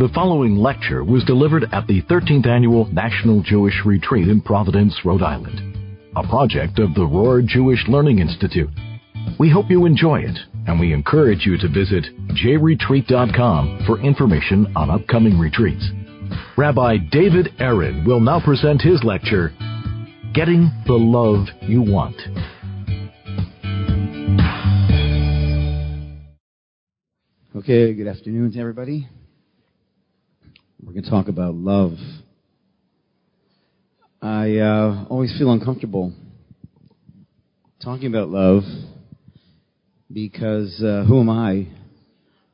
The following lecture was delivered at the 13th Annual National Jewish Retreat in Providence, Rhode Island, a project of the Rohr Jewish Learning Institute. We hope you enjoy it, and we encourage you to visit jretreat.com for information on upcoming retreats. Rabbi David Aaron will now present his lecture, Getting the Love You Want. Okay, good afternoon to everybody. We're going to talk about love. I uh, always feel uncomfortable talking about love because uh, who am I?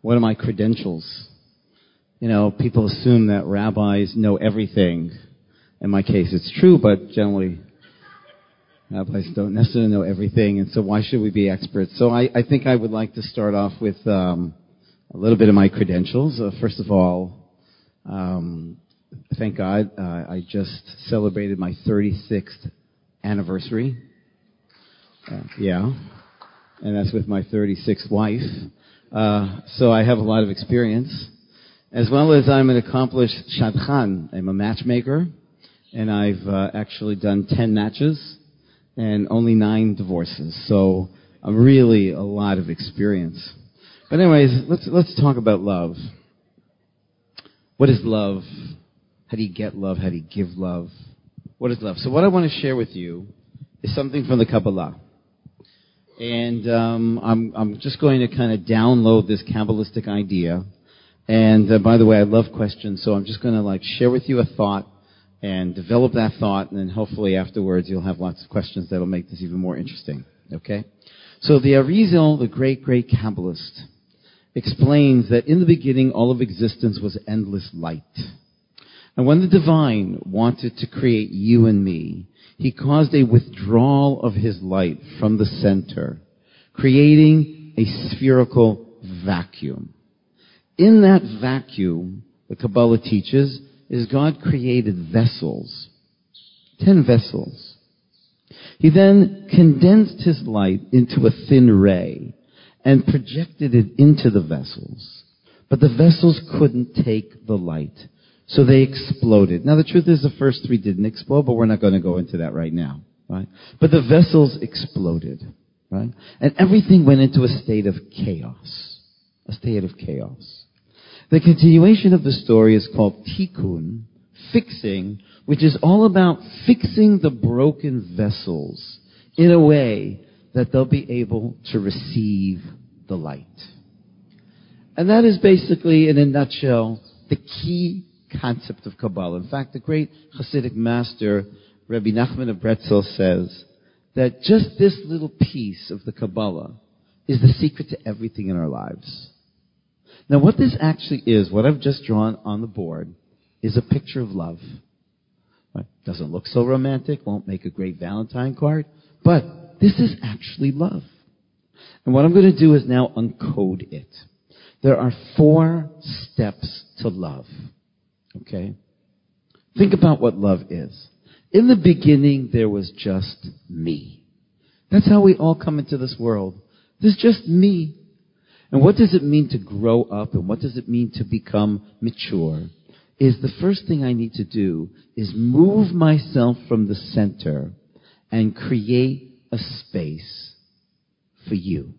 What are my credentials? You know, people assume that rabbis know everything. In my case, it's true, but generally, rabbis don't necessarily know everything, and so why should we be experts? So I, I think I would like to start off with um, a little bit of my credentials. Uh, first of all, um, thank God, uh, I just celebrated my 36th anniversary. Uh, yeah, and that's with my 36th wife. Uh, so I have a lot of experience, as well as I'm an accomplished shadchan. I'm a matchmaker, and I've uh, actually done 10 matches and only nine divorces. So I'm really a lot of experience. But anyways, let's let's talk about love. What is love? How do you get love? How do you give love? What is love? So what I want to share with you is something from the Kabbalah. And um, I'm, I'm just going to kind of download this Kabbalistic idea. And uh, by the way, I love questions, so I'm just going to like share with you a thought and develop that thought, and then hopefully afterwards you'll have lots of questions that'll make this even more interesting. Okay? So the Arizal, the great, great Kabbalist, explains that in the beginning all of existence was endless light. And when the divine wanted to create you and me, he caused a withdrawal of his light from the center, creating a spherical vacuum. In that vacuum, the Kabbalah teaches, is God created vessels. Ten vessels. He then condensed his light into a thin ray and projected it into the vessels. But the vessels couldn't take the light. So they exploded. Now the truth is the first three didn't explode, but we're not going to go into that right now. Right? But the vessels exploded. Right? And everything went into a state of chaos. A state of chaos. The continuation of the story is called Tikkun, fixing, which is all about fixing the broken vessels in a way that they'll be able to receive the light. And that is basically, in a nutshell, the key concept of Kabbalah. In fact, the great Hasidic master, Rabbi Nachman of Breslov, says that just this little piece of the Kabbalah is the secret to everything in our lives. Now, what this actually is, what I've just drawn on the board, is a picture of love. Doesn't look so romantic, won't make a great Valentine card, but this is actually love. And what I'm going to do is now uncode it. There are four steps to love. Okay? Think about what love is. In the beginning, there was just me. That's how we all come into this world. There's just me. And what does it mean to grow up and what does it mean to become mature? Is the first thing I need to do is move myself from the center and create a space for you,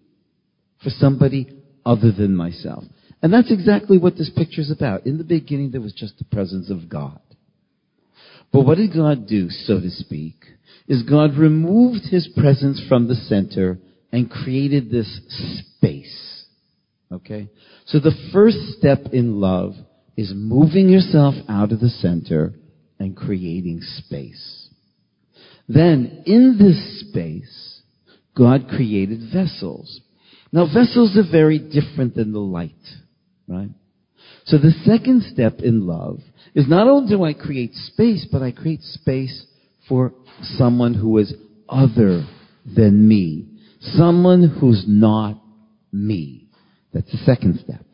for somebody other than myself. And that's exactly what this picture is about. In the beginning, there was just the presence of God. But what did God do, so to speak? Is God removed his presence from the center and created this space. Okay? So the first step in love is moving yourself out of the center and creating space. Then, in this space, God created vessels. Now, vessels are very different than the light, right? So the second step in love is not only do I create space, but I create space for someone who is other than me. Someone who's not me. That's the second step.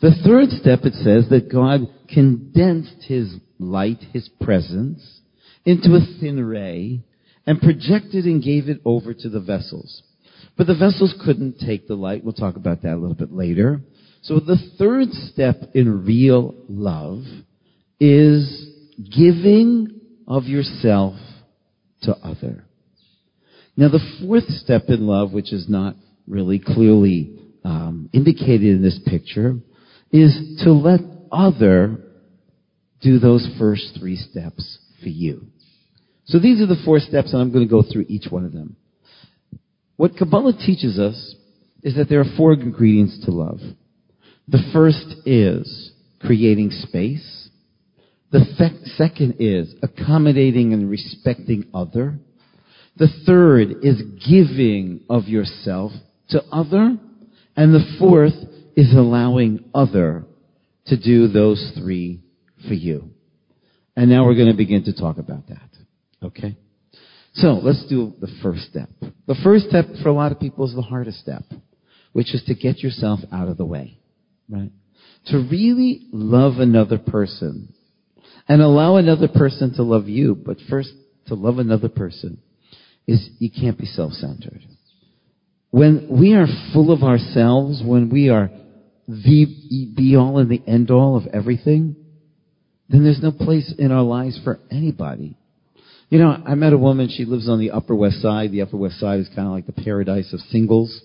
The third step, it says that God condensed His light, His presence, into a thin ray and projected and gave it over to the vessels. But the vessels couldn't take the light. We'll talk about that a little bit later. So the third step in real love is giving of yourself to other. Now the fourth step in love, which is not really clearly um, indicated in this picture, is to let other do those first three steps for you. So these are the four steps, and I'm going to go through each one of them. What Kabbalah teaches us is that there are four ingredients to love. The first is creating space. The fe- second is accommodating and respecting other. The third is giving of yourself to other. And the fourth is allowing other to do those three for you. And now we're going to begin to talk about that. Okay? So let's do the first step. The first step for a lot of people is the hardest step, which is to get yourself out of the way. Right? To really love another person and allow another person to love you, but first to love another person is you can't be self-centered. When we are full of ourselves, when we are the be all and the end all of everything, then there's no place in our lives for anybody. You know, I met a woman, she lives on the Upper West Side. The Upper West Side is kind of like the paradise of singles.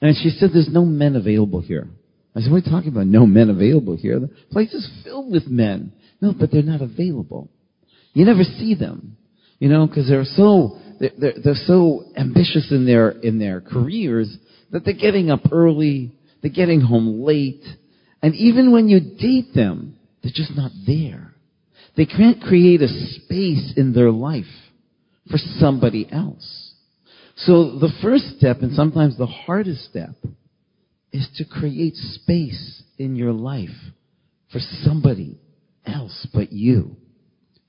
And she said, there's no men available here. I said, what are you talking about? No men available here. The place is filled with men. No, but they're not available. You never see them. You know, because they're so, they're, they're, so ambitious in their, in their careers that they're getting up early, they're getting home late, and even when you date them, they're just not there. They can't create a space in their life for somebody else. So the first step, and sometimes the hardest step, is to create space in your life for somebody else but you.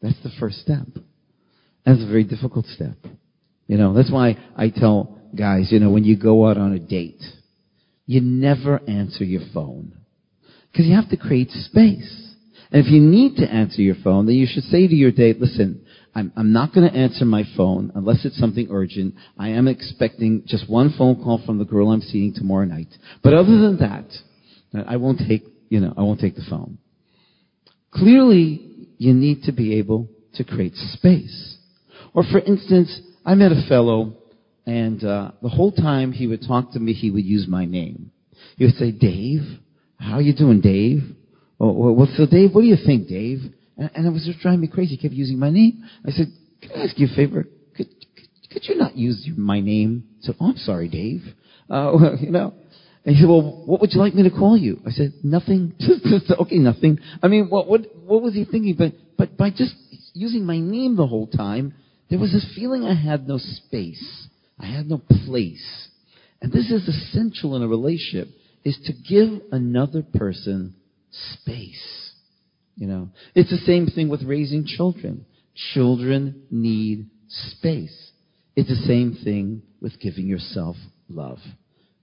That's the first step. That's a very difficult step. You know, that's why I tell guys, you know, when you go out on a date, you never answer your phone. Because you have to create space. And if you need to answer your phone, then you should say to your date, listen, I'm, I'm not going to answer my phone unless it's something urgent. I am expecting just one phone call from the girl I'm seeing tomorrow night. But other than that, I won't take, you know, I won't take the phone. Clearly, you need to be able to create space. Or for instance, I met a fellow and uh, the whole time he would talk to me, he would use my name. He would say, Dave, how are you doing, Dave? Oh, well, so Dave, what do you think, Dave? And, and it was just driving me crazy. He kept using my name. I said, can I ask you a favor? Could, could, could you not use my name? So, oh, I'm sorry, Dave. Uh, you know. And he said, well, what would you like me to call you? I said, nothing. okay, nothing. I mean, what, what, what was he thinking? But, but by just using my name the whole time, there was this feeling I had no space. I had no place. And this is essential in a relationship, is to give another person space. You know, it's the same thing with raising children. Children need space. It's the same thing with giving yourself love.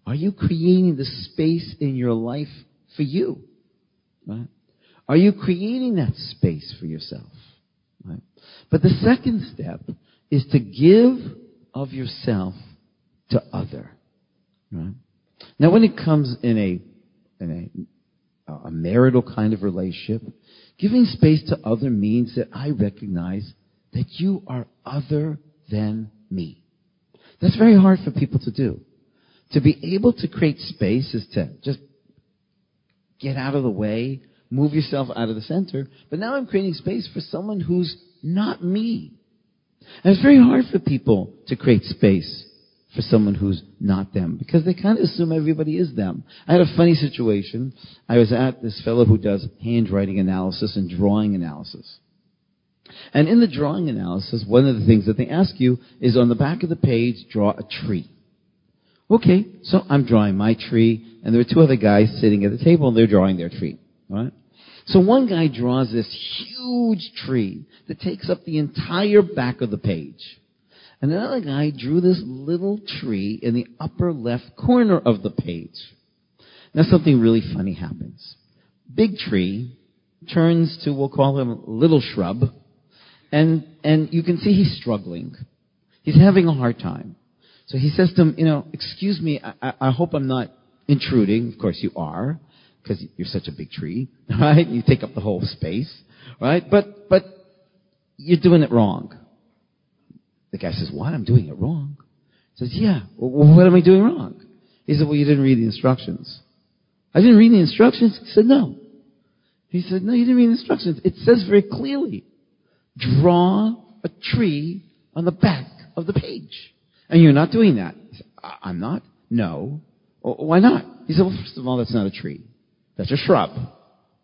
Are you creating the space in your life for you? Right? Are you creating that space for yourself? Right? But the second step is to give of yourself to other. Right? Now when it comes in a, in a marital kind of relationship, giving space to other means that I recognize that you are other than me. That's very hard for people to do. To be able to create space is to just get out of the way, move yourself out of the center, but now I'm creating space for someone who's not me. And it's very hard for people to create space for someone who's not them because they kind of assume everybody is them. I had a funny situation. I was at this fellow who does handwriting analysis and drawing analysis. And in the drawing analysis, one of the things that they ask you is on the back of the page, draw a tree. Okay, so I'm drawing my tree, and there are two other guys sitting at the table, and they're drawing their tree. Right? So one guy draws this huge tree that takes up the entire back of the page. And another guy drew this little tree in the upper left corner of the page. Now something really funny happens. Big tree turns to, we'll call him little shrub, and, and you can see he's struggling. He's having a hard time. So he says to him, you know, excuse me, I, I hope I'm not intruding. Of course you are, because you're such a big tree, right? You take up the whole space, right? But, but you're doing it wrong. The guy says, what? I'm doing it wrong. He says, yeah. Well, what am I doing wrong? He said, well, you didn't read the instructions. I didn't read the instructions. He said, no. He said, no, you didn't read the instructions. It says very clearly, draw a tree on the back of the page. And you're not doing that. Said, I'm not? No. Why not? He said, well, first of all, that's not a tree. That's a shrub.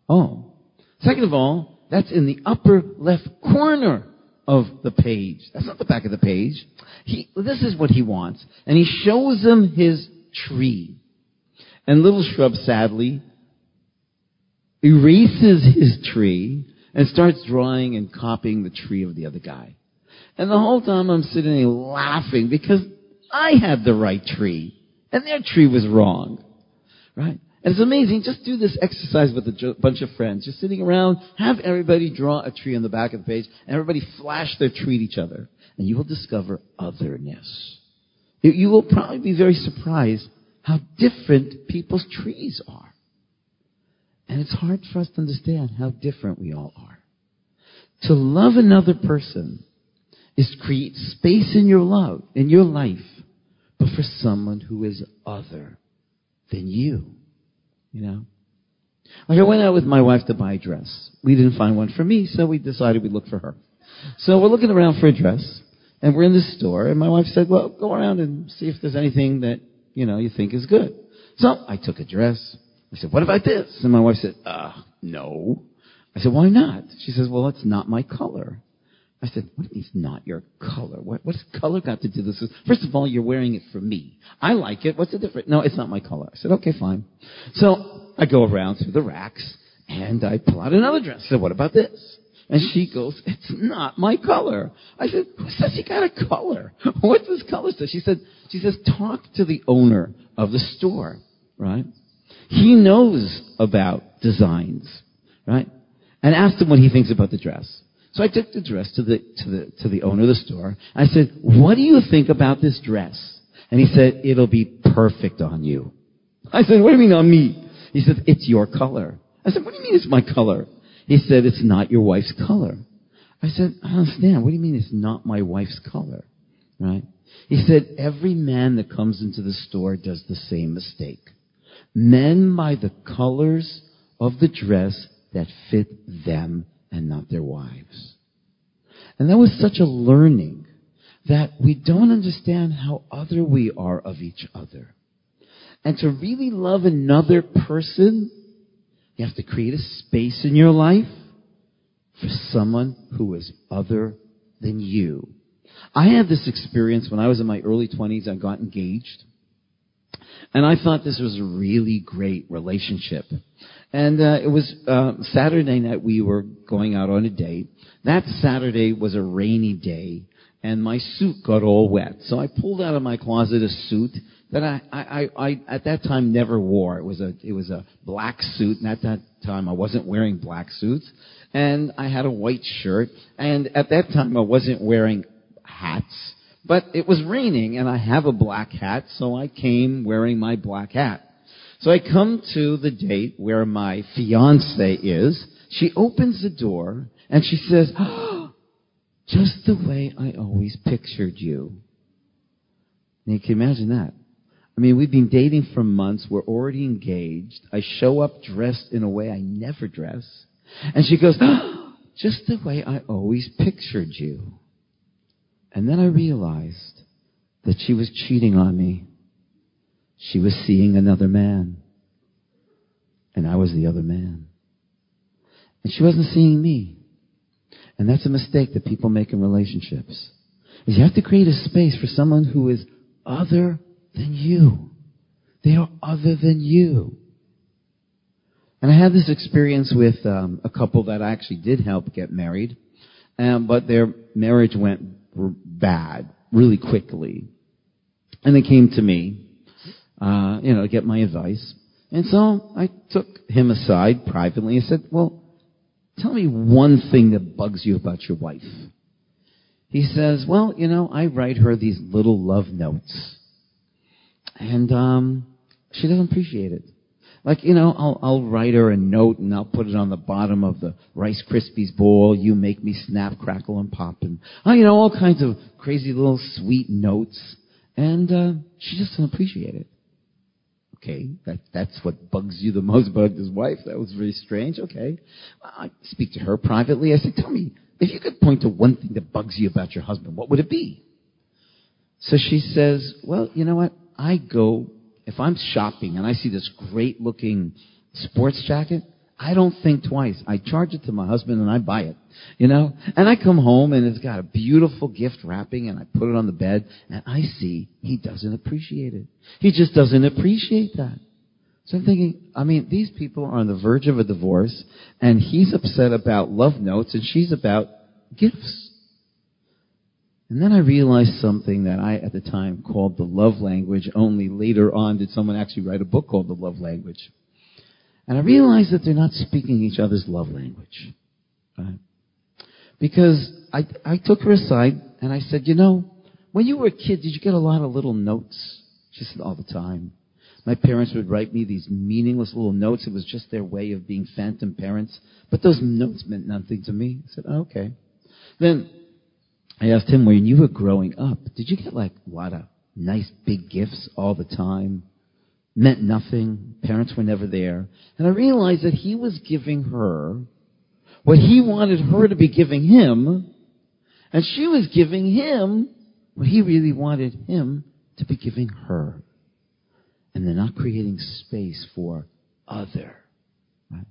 Oh. Second of all, that's in the upper left corner of the page. That's not the back of the page. He, this is what he wants. And he shows them his tree. And little shrub sadly erases his tree and starts drawing and copying the tree of the other guy. And the whole time I'm sitting there laughing because I had the right tree and their tree was wrong. Right? And it's amazing. Just do this exercise with a bunch of friends. Just sitting around, have everybody draw a tree on the back of the page, and everybody flash their tree at each other. And you will discover otherness. You will probably be very surprised how different people's trees are. And it's hard for us to understand how different we all are. To love another person is to create space in your love, in your life, but for someone who is other than you. You know? Like I went out with my wife to buy a dress. We didn't find one for me, so we decided we'd look for her. So we're looking around for a dress, and we're in the store, and my wife said, well, go around and see if there's anything that, you know, you think is good. So I took a dress. I said, what about this? And my wife said, uh, no. I said, why not? She says, well, it's not my color. I said, what is not your color? What, what's color got to do this? First of all, you're wearing it for me. I like it. What's the difference? No, it's not my color. I said, okay, fine. So I go around through the racks and I pull out another dress. I said, what about this? And she goes, it's not my color. I said, who says you got a color? What's this color say? She said, she says, talk to the owner of the store, right? He knows about designs, right? And ask him what he thinks about the dress. So I took the dress to the, to the, to the owner of the store. I said, what do you think about this dress? And he said, it'll be perfect on you. I said, what do you mean on me? He said, it's your color. I said, what do you mean it's my color? He said, it's not your wife's color. I said, I don't understand. What do you mean it's not my wife's color? Right? He said, every man that comes into the store does the same mistake. Men buy the colors of the dress that fit them and not their wives. And that was such a learning that we don't understand how other we are of each other. And to really love another person, you have to create a space in your life for someone who is other than you. I had this experience when I was in my early 20s. I got engaged. And I thought this was a really great relationship. And uh, it was uh, Saturday night. We were going out on a date. That Saturday was a rainy day, and my suit got all wet. So I pulled out of my closet a suit that I, I, I, I at that time never wore. It was a it was a black suit, and at that time I wasn't wearing black suits. And I had a white shirt, and at that time I wasn't wearing hats. But it was raining, and I have a black hat, so I came wearing my black hat. So I come to the date where my fiance is. She opens the door and she says, oh, just the way I always pictured you. And you can imagine that. I mean, we've been dating for months. We're already engaged. I show up dressed in a way I never dress. And she goes, oh, just the way I always pictured you. And then I realized that she was cheating on me. She was seeing another man. And I was the other man. And she wasn't seeing me. And that's a mistake that people make in relationships. Is you have to create a space for someone who is other than you. They are other than you. And I had this experience with um, a couple that I actually did help get married, um, but their marriage went bad really quickly. And they came to me uh, you know, get my advice. And so I took him aside privately and said, well, tell me one thing that bugs you about your wife. He says, well, you know, I write her these little love notes. And, um, she doesn't appreciate it. Like, you know, I'll, I'll write her a note and I'll put it on the bottom of the Rice Krispies bowl. You make me snap, crackle, and pop. And, oh, you know, all kinds of crazy little sweet notes. And, uh, she just doesn't appreciate it. Okay, that, that's what bugs you the most about his wife. That was very strange. Okay. I speak to her privately. I say, tell me, if you could point to one thing that bugs you about your husband, what would it be? So she says, well, you know what? I go, if I'm shopping and I see this great looking sports jacket, I don't think twice. I charge it to my husband and I buy it. You know? And I come home and it's got a beautiful gift wrapping and I put it on the bed and I see he doesn't appreciate it. He just doesn't appreciate that. So I'm thinking, I mean, these people are on the verge of a divorce and he's upset about love notes and she's about gifts. And then I realized something that I, at the time, called the love language. Only later on did someone actually write a book called The Love Language. And I realized that they're not speaking each other's love language. Right? Because I, I took her aside and I said, you know, when you were a kid, did you get a lot of little notes? She said, all the time. My parents would write me these meaningless little notes. It was just their way of being phantom parents. But those notes meant nothing to me. I said, oh, okay. Then I asked him, when you were growing up, did you get like a lot of nice big gifts all the time? Meant nothing. Parents were never there. And I realized that he was giving her what he wanted her to be giving him, and she was giving him what he really wanted him to be giving her. And they're not creating space for other. Right?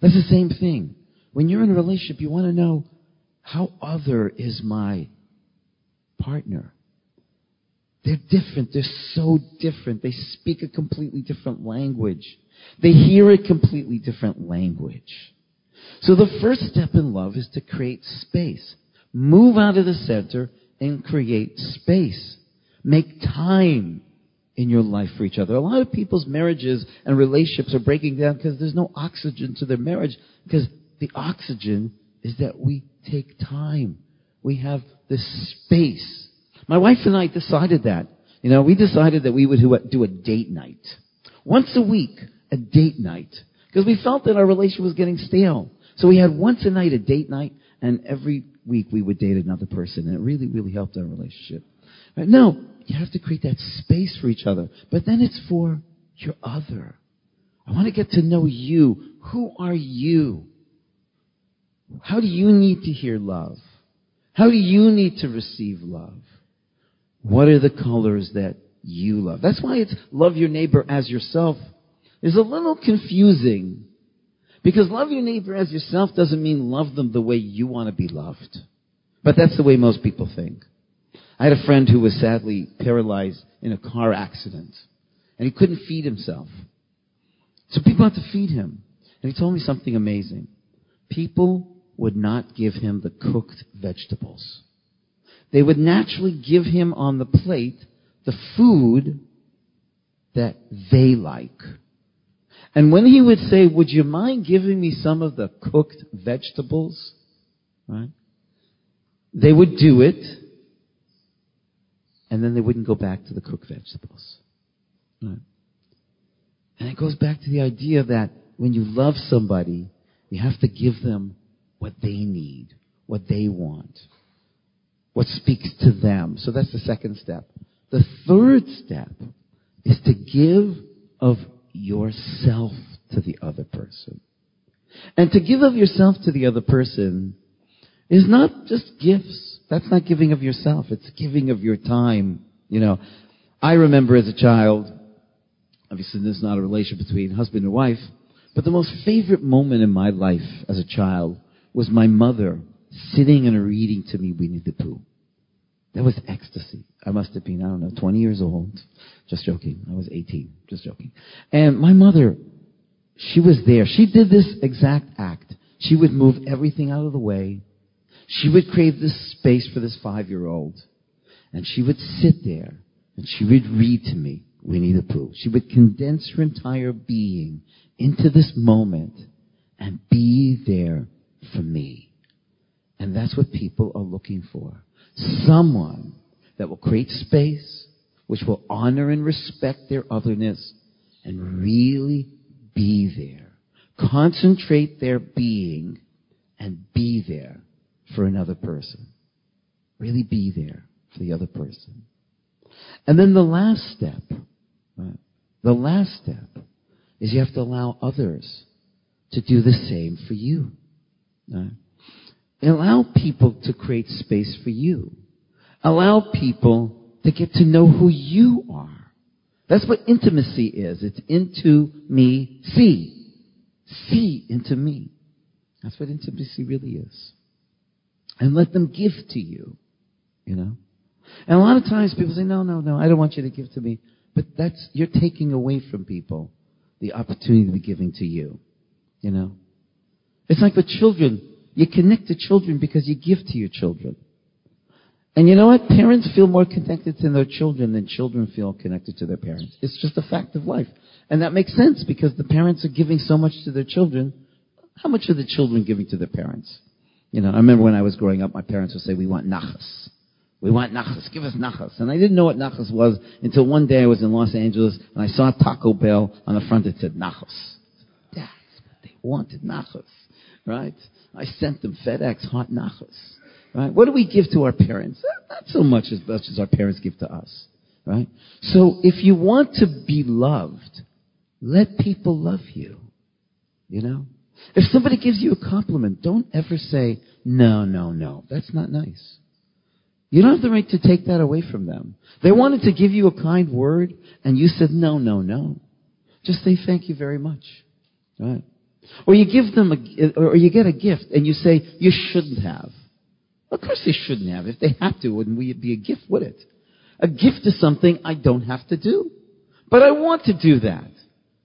That's the same thing. When you're in a relationship, you want to know how other is my partner? They're different. They're so different. They speak a completely different language. They hear a completely different language. So the first step in love is to create space. Move out of the center and create space. Make time in your life for each other. A lot of people's marriages and relationships are breaking down because there's no oxygen to their marriage because the oxygen is that we take time. We have this space. My wife and I decided that. You know, we decided that we would do a date night. Once a week, a date night. Because we felt that our relationship was getting stale. So we had once a night a date night, and every week we would date another person, and it really, really helped our relationship. Right? No, you have to create that space for each other. But then it's for your other. I want to get to know you. Who are you? How do you need to hear love? How do you need to receive love? What are the colors that you love? That's why it's love your neighbor as yourself. Is a little confusing. Because love your neighbor as yourself doesn't mean love them the way you want to be loved. But that's the way most people think. I had a friend who was sadly paralyzed in a car accident. And he couldn't feed himself. So people had to feed him. And he told me something amazing. People would not give him the cooked vegetables. They would naturally give him on the plate the food that they like. And when he would say, would you mind giving me some of the cooked vegetables? Right? They would do it, and then they wouldn't go back to the cooked vegetables. Right? And it goes back to the idea that when you love somebody, you have to give them what they need, what they want, what speaks to them. So that's the second step. The third step is to give of yourself to the other person. And to give of yourself to the other person is not just gifts. That's not giving of yourself. It's giving of your time. You know, I remember as a child, obviously this is not a relationship between husband and wife, but the most favorite moment in my life as a child was my mother sitting and reading to me Winnie the Pooh. That was ecstasy. I must have been, I don't know, 20 years old. Just joking. I was 18. Just joking. And my mother, she was there. She did this exact act. She would move everything out of the way. She would create this space for this five-year-old. And she would sit there and she would read to me Winnie the Pooh. She would condense her entire being into this moment and be there for me. And that's what people are looking for. Someone that will create space, which will honor and respect their otherness, and really be there. Concentrate their being and be there for another person. Really be there for the other person. And then the last step, right, the last step is you have to allow others to do the same for you. Right? Allow people to create space for you. Allow people to get to know who you are. That's what intimacy is. It's into me, see. See into me. That's what intimacy really is. And let them give to you. You know? And a lot of times people say, no, no, no, I don't want you to give to me. But that's, you're taking away from people the opportunity to be giving to you. You know? It's like with children. You connect to children because you give to your children. And you know what? Parents feel more connected to their children than children feel connected to their parents. It's just a fact of life. And that makes sense because the parents are giving so much to their children. How much are the children giving to their parents? You know, I remember when I was growing up, my parents would say, we want nachas. We want nachas. Give us nachas. And I didn't know what nachas was until one day I was in Los Angeles and I saw Taco Bell on the front that said nachas. That's what they wanted, nachas. Right? I sent them FedEx hot nachas. Right? What do we give to our parents? Eh, not so much as much as our parents give to us. Right? So if you want to be loved, let people love you. You know? If somebody gives you a compliment, don't ever say, no, no, no. That's not nice. You don't have the right to take that away from them. They wanted to give you a kind word and you said, no, no, no. Just say thank you very much. Right? Or you give them a, or you get a gift and you say, you shouldn't have. Of course they shouldn't have. If they have to, wouldn't it be a gift, would it? A gift is something I don't have to do. But I want to do that.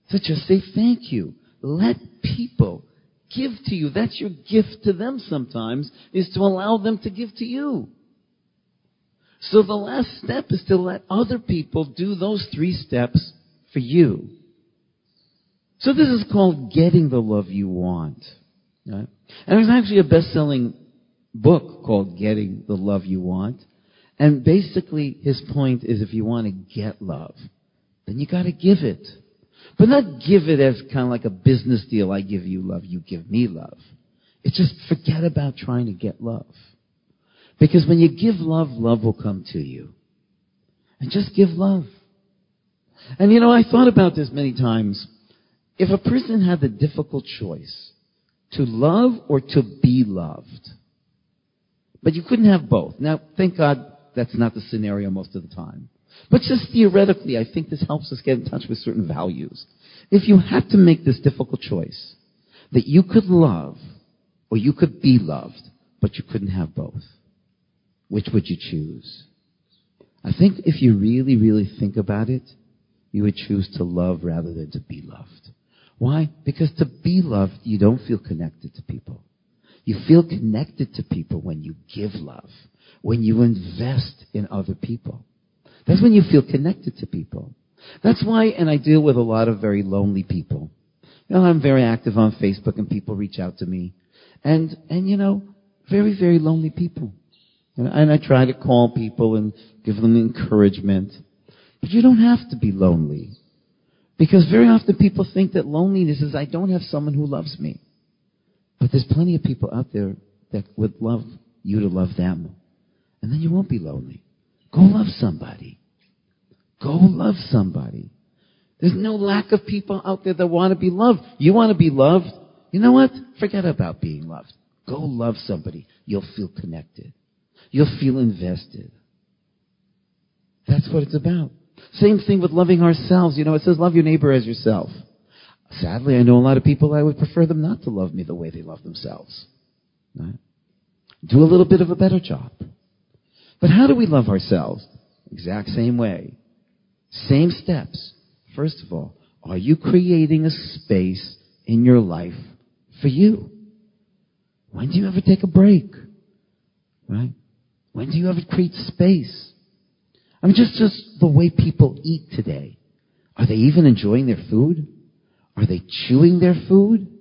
So just say thank you. Let people give to you. That's your gift to them sometimes, is to allow them to give to you. So the last step is to let other people do those three steps for you. So this is called getting the love you want. Right? And there's actually a best-selling book called Getting the Love You Want. And basically his point is if you want to get love, then you gotta give it. But not give it as kind of like a business deal. I give you love, you give me love. It's just forget about trying to get love. Because when you give love, love will come to you. And just give love. And you know, I thought about this many times. If a person had the difficult choice to love or to be loved, but you couldn't have both. Now, thank God that's not the scenario most of the time. But just theoretically, I think this helps us get in touch with certain values. If you had to make this difficult choice, that you could love or you could be loved, but you couldn't have both, which would you choose? I think if you really, really think about it, you would choose to love rather than to be loved. Why? Because to be loved, you don't feel connected to people. You feel connected to people when you give love, when you invest in other people. That's when you feel connected to people. That's why, and I deal with a lot of very lonely people. You know, I'm very active on Facebook and people reach out to me. And, and you know, very, very lonely people. And, and I try to call people and give them encouragement. But you don't have to be lonely. Because very often people think that loneliness is I don't have someone who loves me. But there's plenty of people out there that would love you to love them. And then you won't be lonely. Go love somebody. Go love somebody. There's no lack of people out there that want to be loved. You want to be loved? You know what? Forget about being loved. Go love somebody. You'll feel connected. You'll feel invested. That's what it's about. Same thing with loving ourselves. You know, it says love your neighbor as yourself. Sadly, I know a lot of people I would prefer them not to love me the way they love themselves. Right? Do a little bit of a better job. But how do we love ourselves? Exact same way. Same steps. First of all, are you creating a space in your life for you? When do you ever take a break? Right? When do you ever create space? I mean, just, just the way people eat today. Are they even enjoying their food? Are they chewing their food?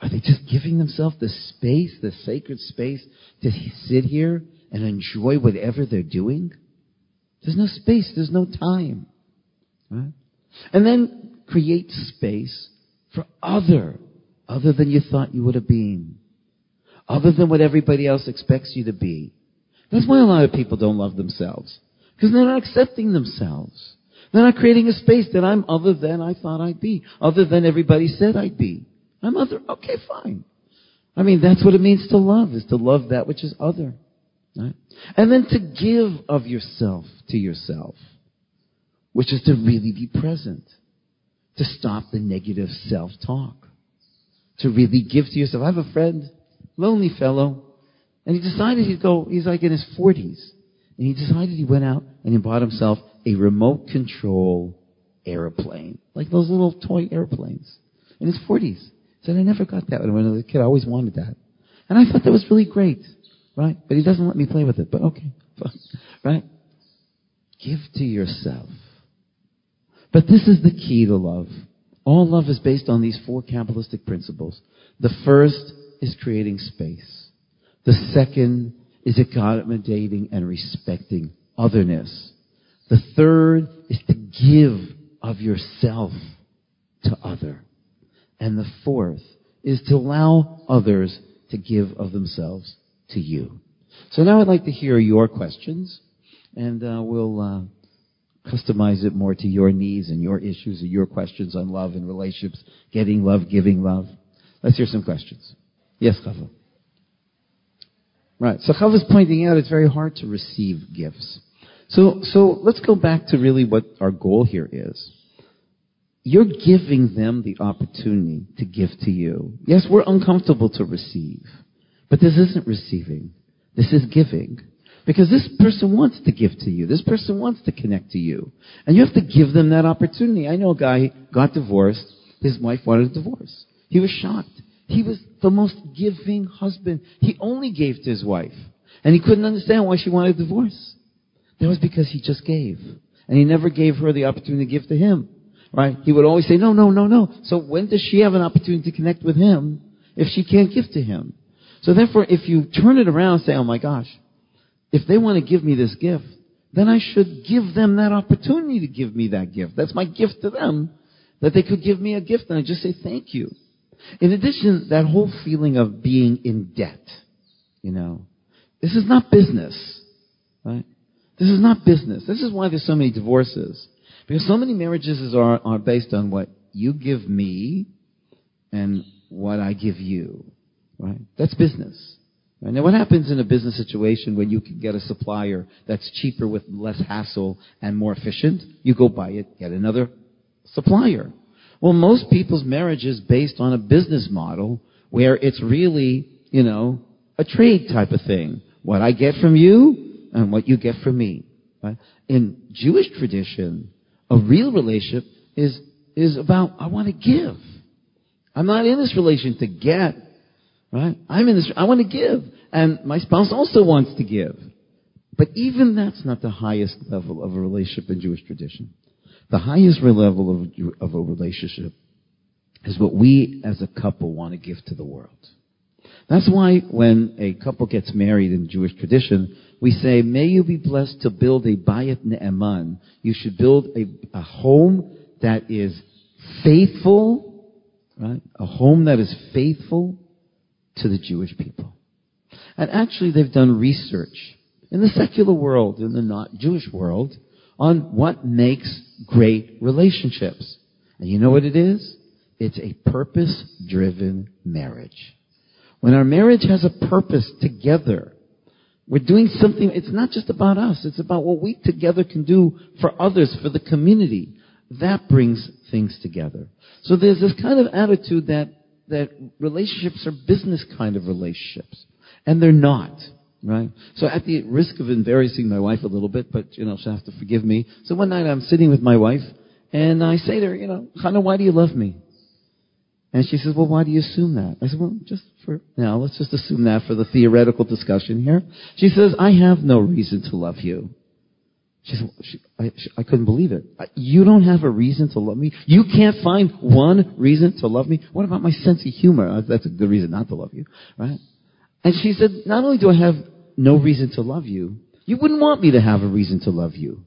Are they just giving themselves the space, the sacred space to sit here and enjoy whatever they're doing? There's no space. There's no time. Right? And then create space for other, other than you thought you would have been. Other than what everybody else expects you to be. That's why a lot of people don't love themselves. Because they're not accepting themselves. They're not creating a space that I'm other than I thought I'd be. Other than everybody said I'd be. I'm other. Okay, fine. I mean, that's what it means to love, is to love that which is other. Right? And then to give of yourself to yourself, which is to really be present. To stop the negative self-talk. To really give to yourself. I have a friend, lonely fellow, and he decided he'd go, he's like in his 40s. And he decided he went out and he bought himself a remote control airplane. Like those little toy airplanes. In his 40s. He said, I never got that when I was a kid. I always wanted that. And I thought that was really great. Right? But he doesn't let me play with it. But okay. right? Give to yourself. But this is the key to love. All love is based on these four Kabbalistic principles. The first is creating space. The second is accommodating and respecting otherness. The third is to give of yourself to other. And the fourth is to allow others to give of themselves to you. So now I'd like to hear your questions, and uh, we'll uh, customize it more to your needs and your issues and your questions on love and relationships, getting love, giving love. Let's hear some questions. Yes, Chava. Right. So Chava's pointing out it's very hard to receive gifts. So, so let's go back to really what our goal here is. You're giving them the opportunity to give to you. Yes, we're uncomfortable to receive, but this isn't receiving. This is giving. Because this person wants to give to you. This person wants to connect to you. And you have to give them that opportunity. I know a guy got divorced. His wife wanted a divorce. He was shocked. He was the most giving husband. He only gave to his wife. And he couldn't understand why she wanted a divorce. That was because he just gave. And he never gave her the opportunity to give to him. Right? He would always say, no, no, no, no. So when does she have an opportunity to connect with him if she can't give to him? So therefore, if you turn it around and say, oh my gosh, if they want to give me this gift, then I should give them that opportunity to give me that gift. That's my gift to them, that they could give me a gift and I just say thank you. In addition, that whole feeling of being in debt, you know, this is not business, right? This is not business. This is why there's so many divorces. Because so many marriages are, are based on what you give me and what I give you, right? That's business. Right? Now what happens in a business situation when you can get a supplier that's cheaper with less hassle and more efficient? You go buy it, get another supplier. Well, most people's marriage is based on a business model where it's really, you know, a trade type of thing. What I get from you and what you get from me. Right? In Jewish tradition, a real relationship is, is about, I want to give. I'm not in this relation to get. Right? I'm in this, I want to give. And my spouse also wants to give. But even that's not the highest level of a relationship in Jewish tradition. The highest level of, of a relationship is what we as a couple want to give to the world. That's why when a couple gets married in Jewish tradition, we say, may you be blessed to build a bayit ne'eman. You should build a, a home that is faithful, right? A home that is faithful to the Jewish people. And actually they've done research in the secular world, in the not Jewish world, on what makes great relationships. And you know what it is? It's a purpose-driven marriage. When our marriage has a purpose together, we're doing something, it's not just about us, it's about what we together can do for others, for the community. That brings things together. So there's this kind of attitude that, that relationships are business kind of relationships. And they're not. Right? So at the risk of embarrassing my wife a little bit, but you know, she'll have to forgive me. So one night I'm sitting with my wife, and I say to her, you know, Hannah, why do you love me? And she says, well, why do you assume that? I said, well, just for now, let's just assume that for the theoretical discussion here. She says, I have no reason to love you. She said, she, I, she, I couldn't believe it. You don't have a reason to love me? You can't find one reason to love me? What about my sense of humor? That's a good reason not to love you, right? And she said, not only do I have no reason to love you, you wouldn't want me to have a reason to love you.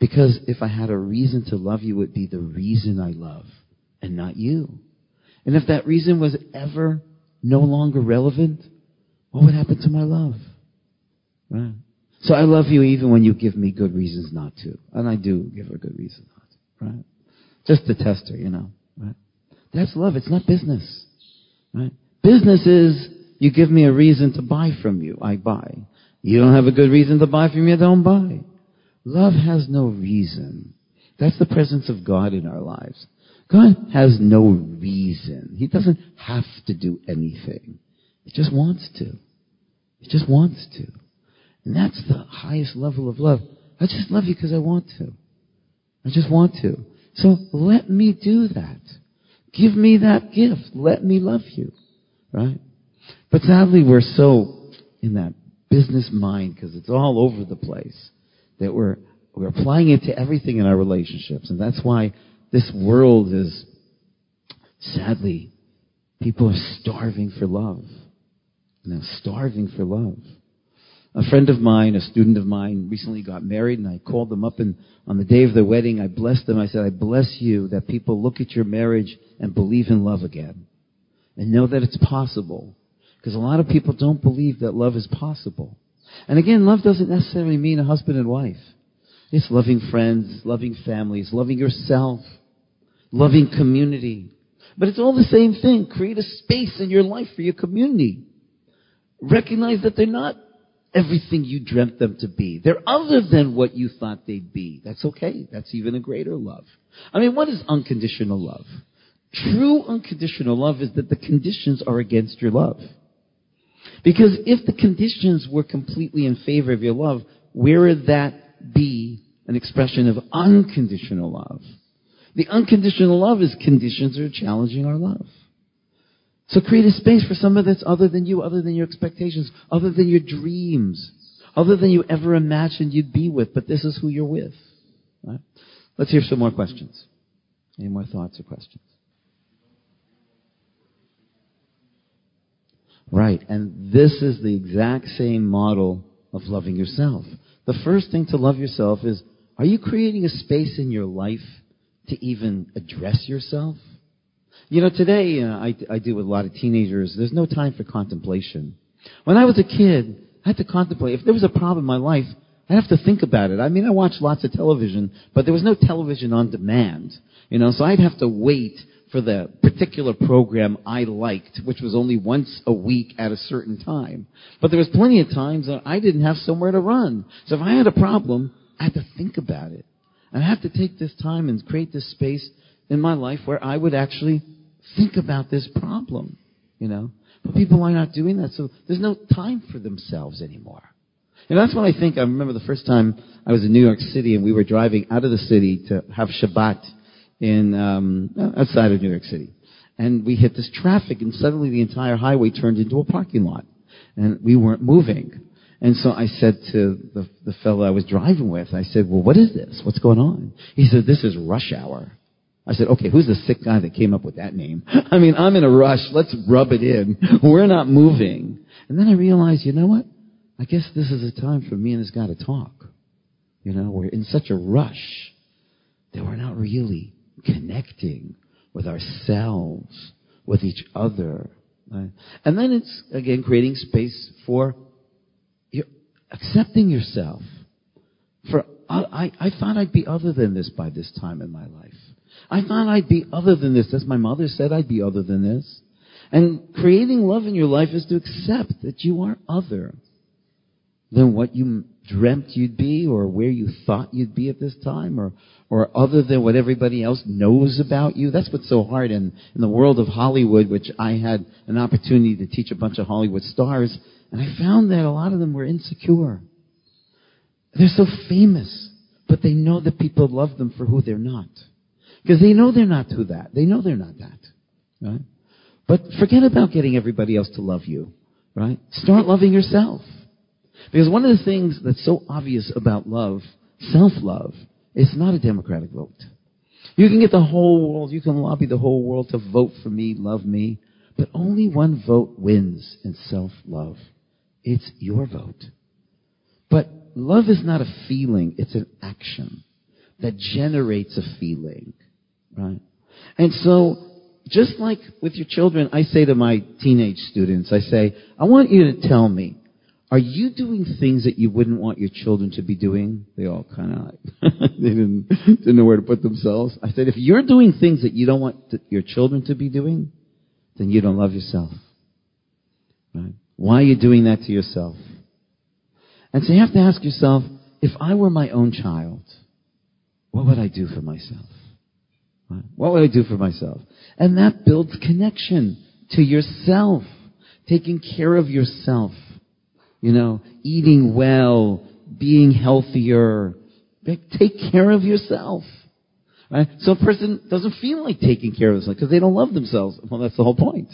Because if I had a reason to love you, it would be the reason I love and not you. And if that reason was ever no longer relevant, what would happen to my love? Right? So I love you even when you give me good reasons not to. And I do give her good reason not to. Right? Just to test her, you know. Right? That's love. It's not business. Right? Business is you give me a reason to buy from you. I buy. You don't have a good reason to buy from me. I don't buy. Love has no reason. That's the presence of God in our lives. God has no reason. He doesn't have to do anything. He just wants to. He just wants to. And that's the highest level of love. I just love you because I want to. I just want to. So let me do that. Give me that gift. Let me love you. Right? But sadly, we're so in that business mind because it's all over the place that we're, we're applying it to everything in our relationships. And that's why this world is, sadly, people are starving for love. You know, starving for love. A friend of mine, a student of mine, recently got married, and I called them up, and on the day of their wedding, I blessed them. I said, I bless you that people look at your marriage and believe in love again. And know that it's possible. Because a lot of people don't believe that love is possible. And again, love doesn't necessarily mean a husband and wife. It's loving friends, loving families, loving yourself, loving community. But it's all the same thing. Create a space in your life for your community. Recognize that they're not everything you dreamt them to be. They're other than what you thought they'd be. That's okay. That's even a greater love. I mean, what is unconditional love? True unconditional love is that the conditions are against your love. Because if the conditions were completely in favor of your love, where would that be an expression of unconditional love? The unconditional love is conditions are challenging our love. So create a space for somebody that's other than you, other than your expectations, other than your dreams, other than you ever imagined you'd be with, but this is who you're with. Right? Let's hear some more questions. Any more thoughts or questions? Right. And this is the exact same model of loving yourself. The first thing to love yourself is, are you creating a space in your life to even address yourself? You know, today uh, I, I deal with a lot of teenagers. There's no time for contemplation. When I was a kid, I had to contemplate. If there was a problem in my life, I'd have to think about it. I mean, I watched lots of television, but there was no television on demand. You know, so I'd have to wait for the particular program I liked, which was only once a week at a certain time. But there was plenty of times that I didn't have somewhere to run. So if I had a problem, I had to think about it. And I had to take this time and create this space in my life where I would actually think about this problem, you know. But people are not doing that, so there's no time for themselves anymore. And that's what I think. I remember the first time I was in New York City and we were driving out of the city to have Shabbat in um, outside of New York City, and we hit this traffic, and suddenly the entire highway turned into a parking lot, and we weren't moving. And so I said to the, the fellow I was driving with, I said, well, what is this? What's going on? He said, this is rush hour. I said, okay, who's the sick guy that came up with that name? I mean, I'm in a rush. Let's rub it in. We're not moving. And then I realized, you know what? I guess this is a time for me and this guy to talk. You know, we're in such a rush that we're not really connecting with ourselves, with each other. Right? And then it's, again, creating space for accepting yourself. For I, I thought I'd be other than this by this time in my life. I thought I'd be other than this. As my mother said, I'd be other than this. And creating love in your life is to accept that you are other than what you dreamt you'd be or where you thought you'd be at this time or, or other than what everybody else knows about you. That's what's so hard in, in the world of Hollywood, which I had an opportunity to teach a bunch of Hollywood stars, and I found that a lot of them were insecure. They're so famous, but they know that people love them for who they're not. Because they know they're not who that. They know they're not that. Right? But forget about getting everybody else to love you. Right? Start loving yourself. Because one of the things that's so obvious about love, self-love, it's not a democratic vote. You can get the whole world, you can lobby the whole world to vote for me, love me, but only one vote wins in self-love. It's your vote. But love is not a feeling, it's an action. that generates a feeling, right? And so, just like with your children, I say to my teenage students, I say, I want you to tell me, are you doing things that you wouldn't want your children to be doing? They all kind of like, they didn't, didn't know where to put themselves. I said, if you're doing things that you don't want to, your children to be doing, then you don't love yourself. Right? Why are you doing that to yourself? And so you have to ask yourself, if I were my own child, what would I do for myself? Right? What would I do for myself? And that builds connection to yourself, taking care of yourself. You know, eating well, being healthier. Take care of yourself. Right? So a person doesn't feel like taking care of themselves because they don't love themselves. Well, that's the whole point.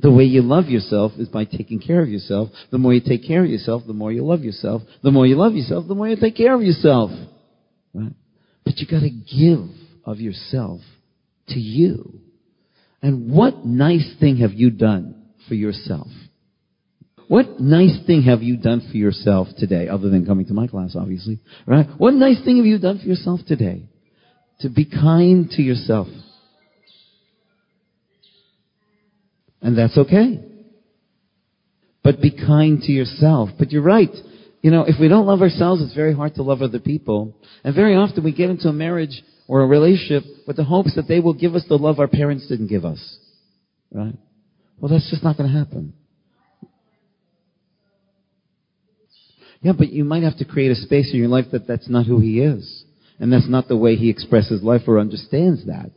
The way you love yourself is by taking care of yourself. The more you take care of yourself, the more you love yourself. The more you love yourself, the more you take care of yourself. Right? But you gotta give of yourself to you. And what nice thing have you done for yourself? What nice thing have you done for yourself today, other than coming to my class, obviously? Right? What nice thing have you done for yourself today? To be kind to yourself. And that's okay. But be kind to yourself. But you're right. You know, if we don't love ourselves, it's very hard to love other people. And very often we get into a marriage or a relationship with the hopes that they will give us the love our parents didn't give us. Right? Well, that's just not going to happen. Yeah, but you might have to create a space in your life that that's not who he is. And that's not the way he expresses life or understands that.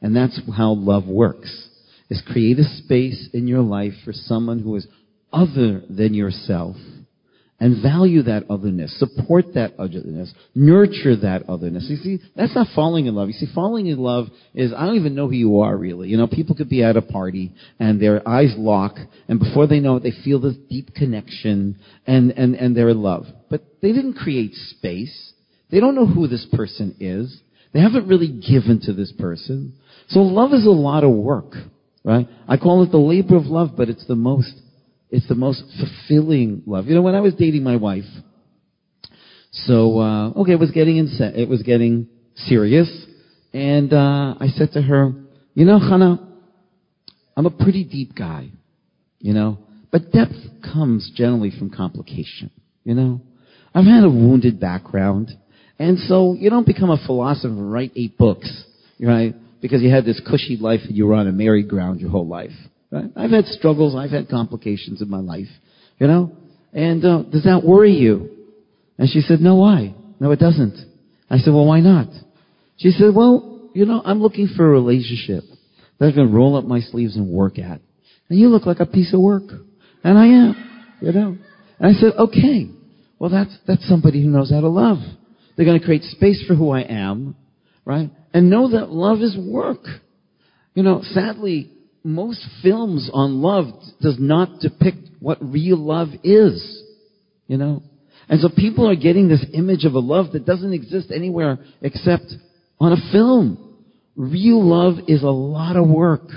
And that's how love works. Is create a space in your life for someone who is other than yourself and value that otherness, support that otherness, nurture that otherness. You see, that's not falling in love. You see, falling in love is, I don't even know who you are really. You know, people could be at a party and their eyes lock and before they know it, they feel this deep connection and, and, and they're in love. But they didn't create space. They don't know who this person is. They haven't really given to this person. So love is a lot of work, right? I call it the labor of love, but it's the most it's the most fulfilling love. You know, when I was dating my wife, so uh, okay, it was getting it was getting serious, and uh, I said to her, "You know, Hannah, I'm a pretty deep guy, you know, but depth comes generally from complication. You know, I've had a wounded background, and so you don't become a philosopher and write eight books, right? Because you had this cushy life and you were on a merry ground your whole life." Right? I've had struggles, I've had complications in my life, you know? And uh, does that worry you? And she said, no, why? No, it doesn't. I said, well, why not? She said, well, you know, I'm looking for a relationship that I can roll up my sleeves and work at. And you look like a piece of work. And I am, you know. And I said, okay, well, that's, that's somebody who knows how to love. They're going to create space for who I am, right? And know that love is work. You know, sadly, most films on love does not depict what real love is. You know? And so people are getting this image of a love that doesn't exist anywhere except on a film. Real love is a lot of work.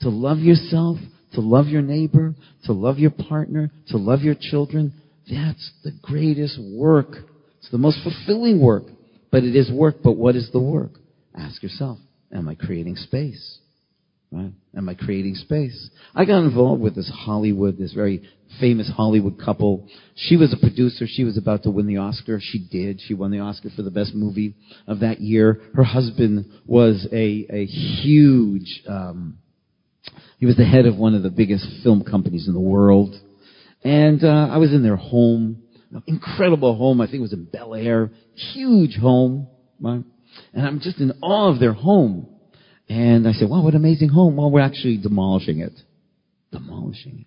To love yourself, to love your neighbor, to love your partner, to love your children, that's the greatest work. It's the most fulfilling work. But it is work, but what is the work? Ask yourself, am I creating space? Right? Am I creating space? I got involved with this Hollywood, this very famous Hollywood couple. She was a producer. She was about to win the Oscar. She did. She won the Oscar for the best movie of that year. Her husband was a, a huge, um, he was the head of one of the biggest film companies in the world. And uh, I was in their home, incredible home. I think it was in Bel Air, huge home. Right? And I'm just in awe of their home. And I said, wow, what an amazing home. Well, we're actually demolishing it. Demolishing it.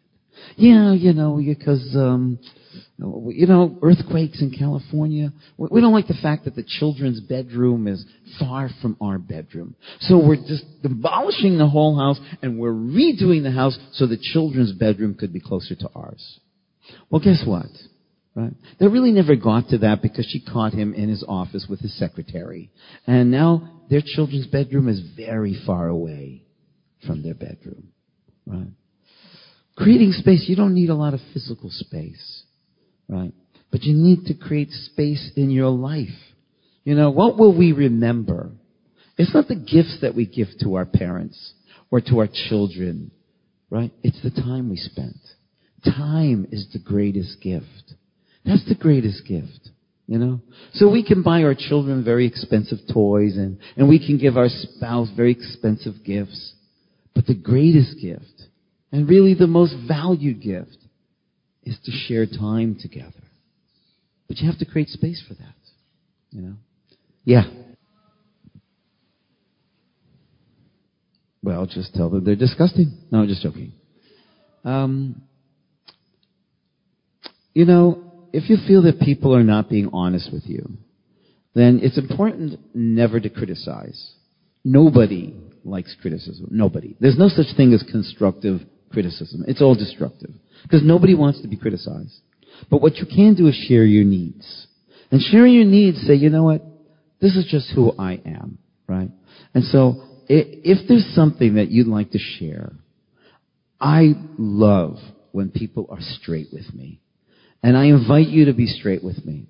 Yeah, you know, because, um, you know, earthquakes in California. We don't like the fact that the children's bedroom is far from our bedroom. So we're just demolishing the whole house and we're redoing the house so the children's bedroom could be closer to ours. Well, guess what? Right? They really never got to that because she caught him in his office with his secretary. And now their children's bedroom is very far away from their bedroom. Right? Creating space, you don't need a lot of physical space. Right? But you need to create space in your life. You know, what will we remember? It's not the gifts that we give to our parents or to our children, right? It's the time we spent. Time is the greatest gift. That's the greatest gift. You know? So we can buy our children very expensive toys and, and we can give our spouse very expensive gifts. But the greatest gift, and really the most valued gift, is to share time together. But you have to create space for that. You know? Yeah. Well, just tell them they're disgusting. No, I'm just joking. Um, you know, if you feel that people are not being honest with you, then it's important never to criticize. Nobody likes criticism. Nobody. There's no such thing as constructive criticism. It's all destructive. Because nobody wants to be criticized. But what you can do is share your needs. And sharing your needs, say, you know what? This is just who I am, right? And so, if there's something that you'd like to share, I love when people are straight with me. And I invite you to be straight with me.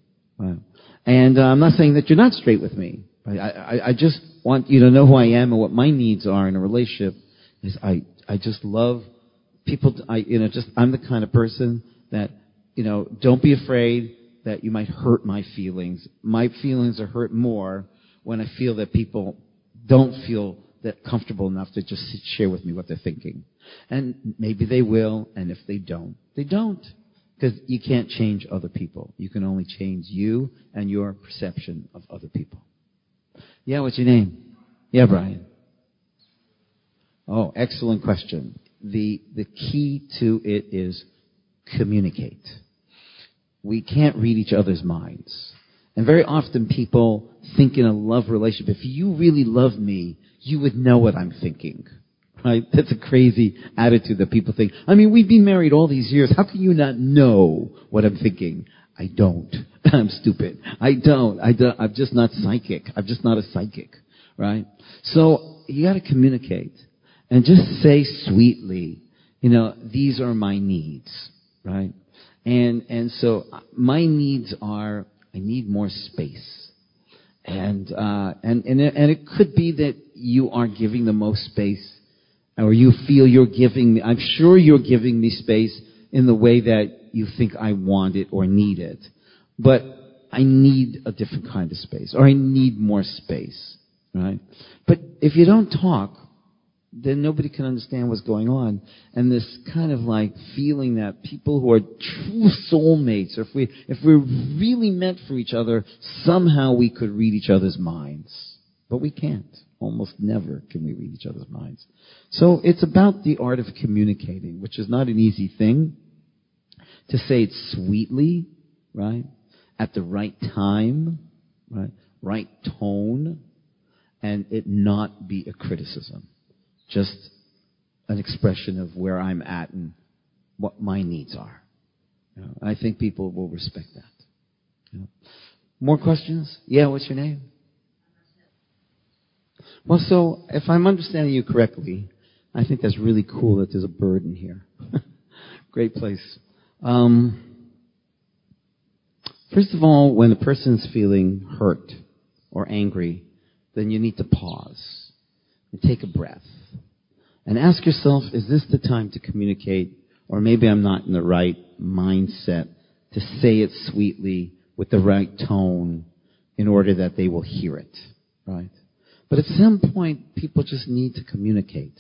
And uh, I'm not saying that you're not straight with me. I, I, I just want you to know who I am and what my needs are in a relationship. Is I, I just love people. I, you know, just I'm the kind of person that, you know, don't be afraid that you might hurt my feelings. My feelings are hurt more when I feel that people don't feel that comfortable enough to just share with me what they're thinking. And maybe they will, and if they don't, they don't. Because you can't change other people. You can only change you and your perception of other people. Yeah, what's your name? Yeah, Brian. Oh, excellent question. The, the key to it is communicate. We can't read each other's minds. And very often people think in a love relationship, if you really love me, you would know what I'm thinking. Right? That's a crazy attitude that people think. I mean, we've been married all these years. How can you not know what I'm thinking? I don't. I'm stupid. I don't. I don't. I'm just not psychic. I'm just not a psychic. Right? So, you gotta communicate. And just say sweetly, you know, these are my needs. Right? And, and so, my needs are, I need more space. And, uh, and, and, and it could be that you are giving the most space or you feel you're giving me, I'm sure you're giving me space in the way that you think I want it or need it. But I need a different kind of space, or I need more space, right? But if you don't talk, then nobody can understand what's going on. And this kind of like feeling that people who are true soulmates, or if we, if we're really meant for each other, somehow we could read each other's minds. But we can't. Almost never can we read each other's minds. So it's about the art of communicating, which is not an easy thing. To say it sweetly, right? At the right time, right? Right tone, and it not be a criticism. Just an expression of where I'm at and what my needs are. You know, I think people will respect that. You know. More questions? Yeah, what's your name? Well, so if I'm understanding you correctly, I think that's really cool that there's a bird in here. Great place. Um, first of all, when a person's feeling hurt or angry, then you need to pause and take a breath and ask yourself, is this the time to communicate? Or maybe I'm not in the right mindset to say it sweetly with the right tone in order that they will hear it, right? But at some point, people just need to communicate.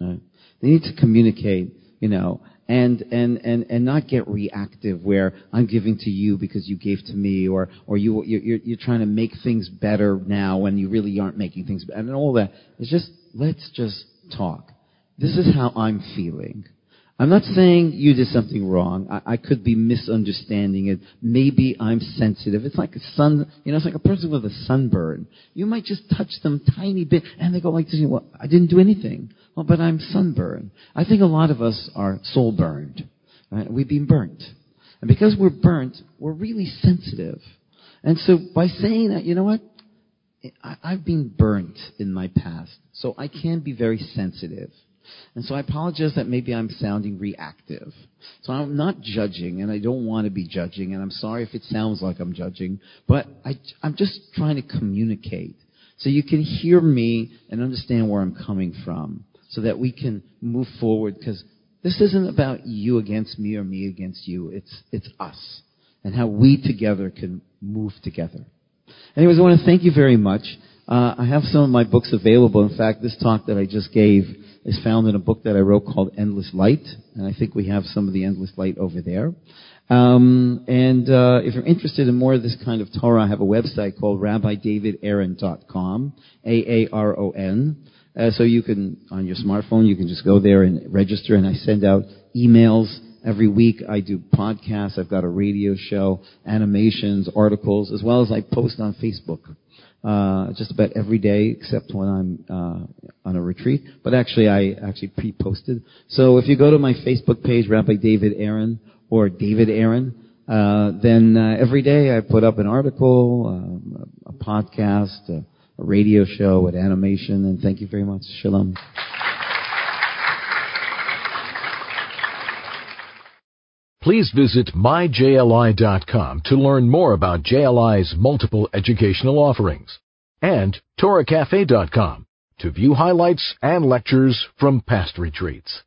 Right? They need to communicate, you know, and, and, and, and not get reactive where I'm giving to you because you gave to me or, or you, you're, you're trying to make things better now when you really aren't making things better and all that. It's just, let's just talk. This is how I'm feeling. I'm not saying you did something wrong. I, I, could be misunderstanding it. Maybe I'm sensitive. It's like a sun, you know, it's like a person with a sunburn. You might just touch them tiny bit and they go like this, well, I didn't do anything. Well, but I'm sunburned. I think a lot of us are soul burned. Right? We've been burnt. And because we're burnt, we're really sensitive. And so by saying that, you know what? I, I've been burnt in my past. So I can be very sensitive. And so I apologize that maybe I'm sounding reactive. So I'm not judging, and I don't want to be judging, and I'm sorry if it sounds like I'm judging, but I, I'm just trying to communicate so you can hear me and understand where I'm coming from so that we can move forward because this isn't about you against me or me against you. It's, it's us and how we together can move together. Anyways, I want to thank you very much. Uh, I have some of my books available. In fact, this talk that I just gave is found in a book that I wrote called Endless Light, and I think we have some of the Endless Light over there. Um, and uh, if you're interested in more of this kind of Torah, I have a website called RabbiDavidAaron.com, A-A-R-O-N. Uh, so you can, on your smartphone, you can just go there and register, and I send out emails every week. I do podcasts. I've got a radio show, animations, articles, as well as I post on Facebook. Uh, just about every day except when I'm uh, on a retreat. But actually, I actually pre-posted. So if you go to my Facebook page, Rabbi David Aaron or David Aaron, uh, then uh, every day I put up an article, um, a, a podcast, a, a radio show with animation, and thank you very much. Shalom. Please visit myjli.com to learn more about JLI's multiple educational offerings and TorahCafe.com to view highlights and lectures from past retreats.